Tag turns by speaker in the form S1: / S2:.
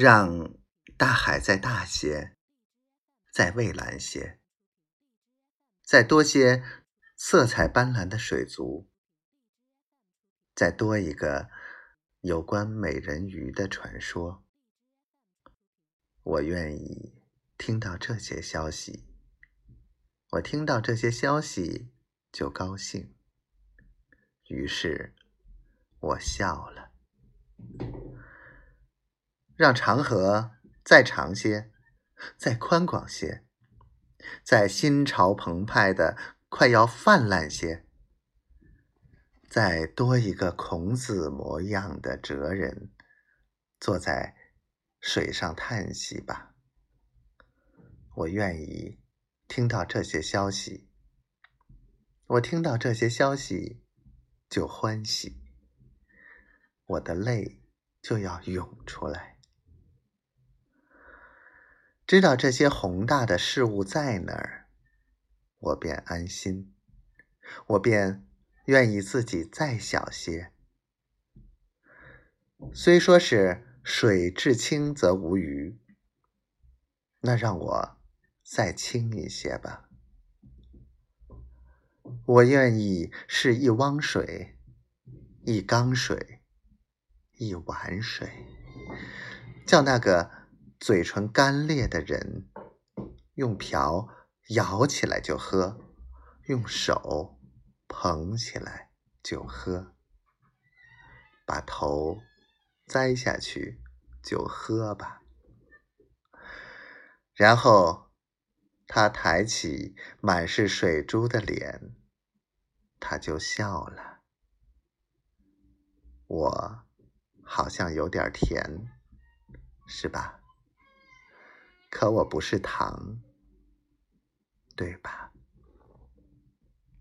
S1: 让大海再大些，再蔚蓝些，再多些色彩斑斓的水族，再多一个有关美人鱼的传说。我愿意听到这些消息，我听到这些消息就高兴。于是，我笑了。让长河再长些，再宽广些，再心潮澎湃的快要泛滥些，再多一个孔子模样的哲人坐在水上叹息吧。我愿意听到这些消息，我听到这些消息就欢喜，我的泪就要涌出来。知道这些宏大的事物在哪儿，我便安心，我便愿意自己再小些。虽说是水至清则无鱼，那让我再清一些吧。我愿意是一汪水，一缸水，一碗水，叫那个。嘴唇干裂的人，用瓢舀起来就喝，用手捧起来就喝，把头栽下去就喝吧。然后他抬起满是水珠的脸，他就笑了。我好像有点甜，是吧？可我不是糖，对吧？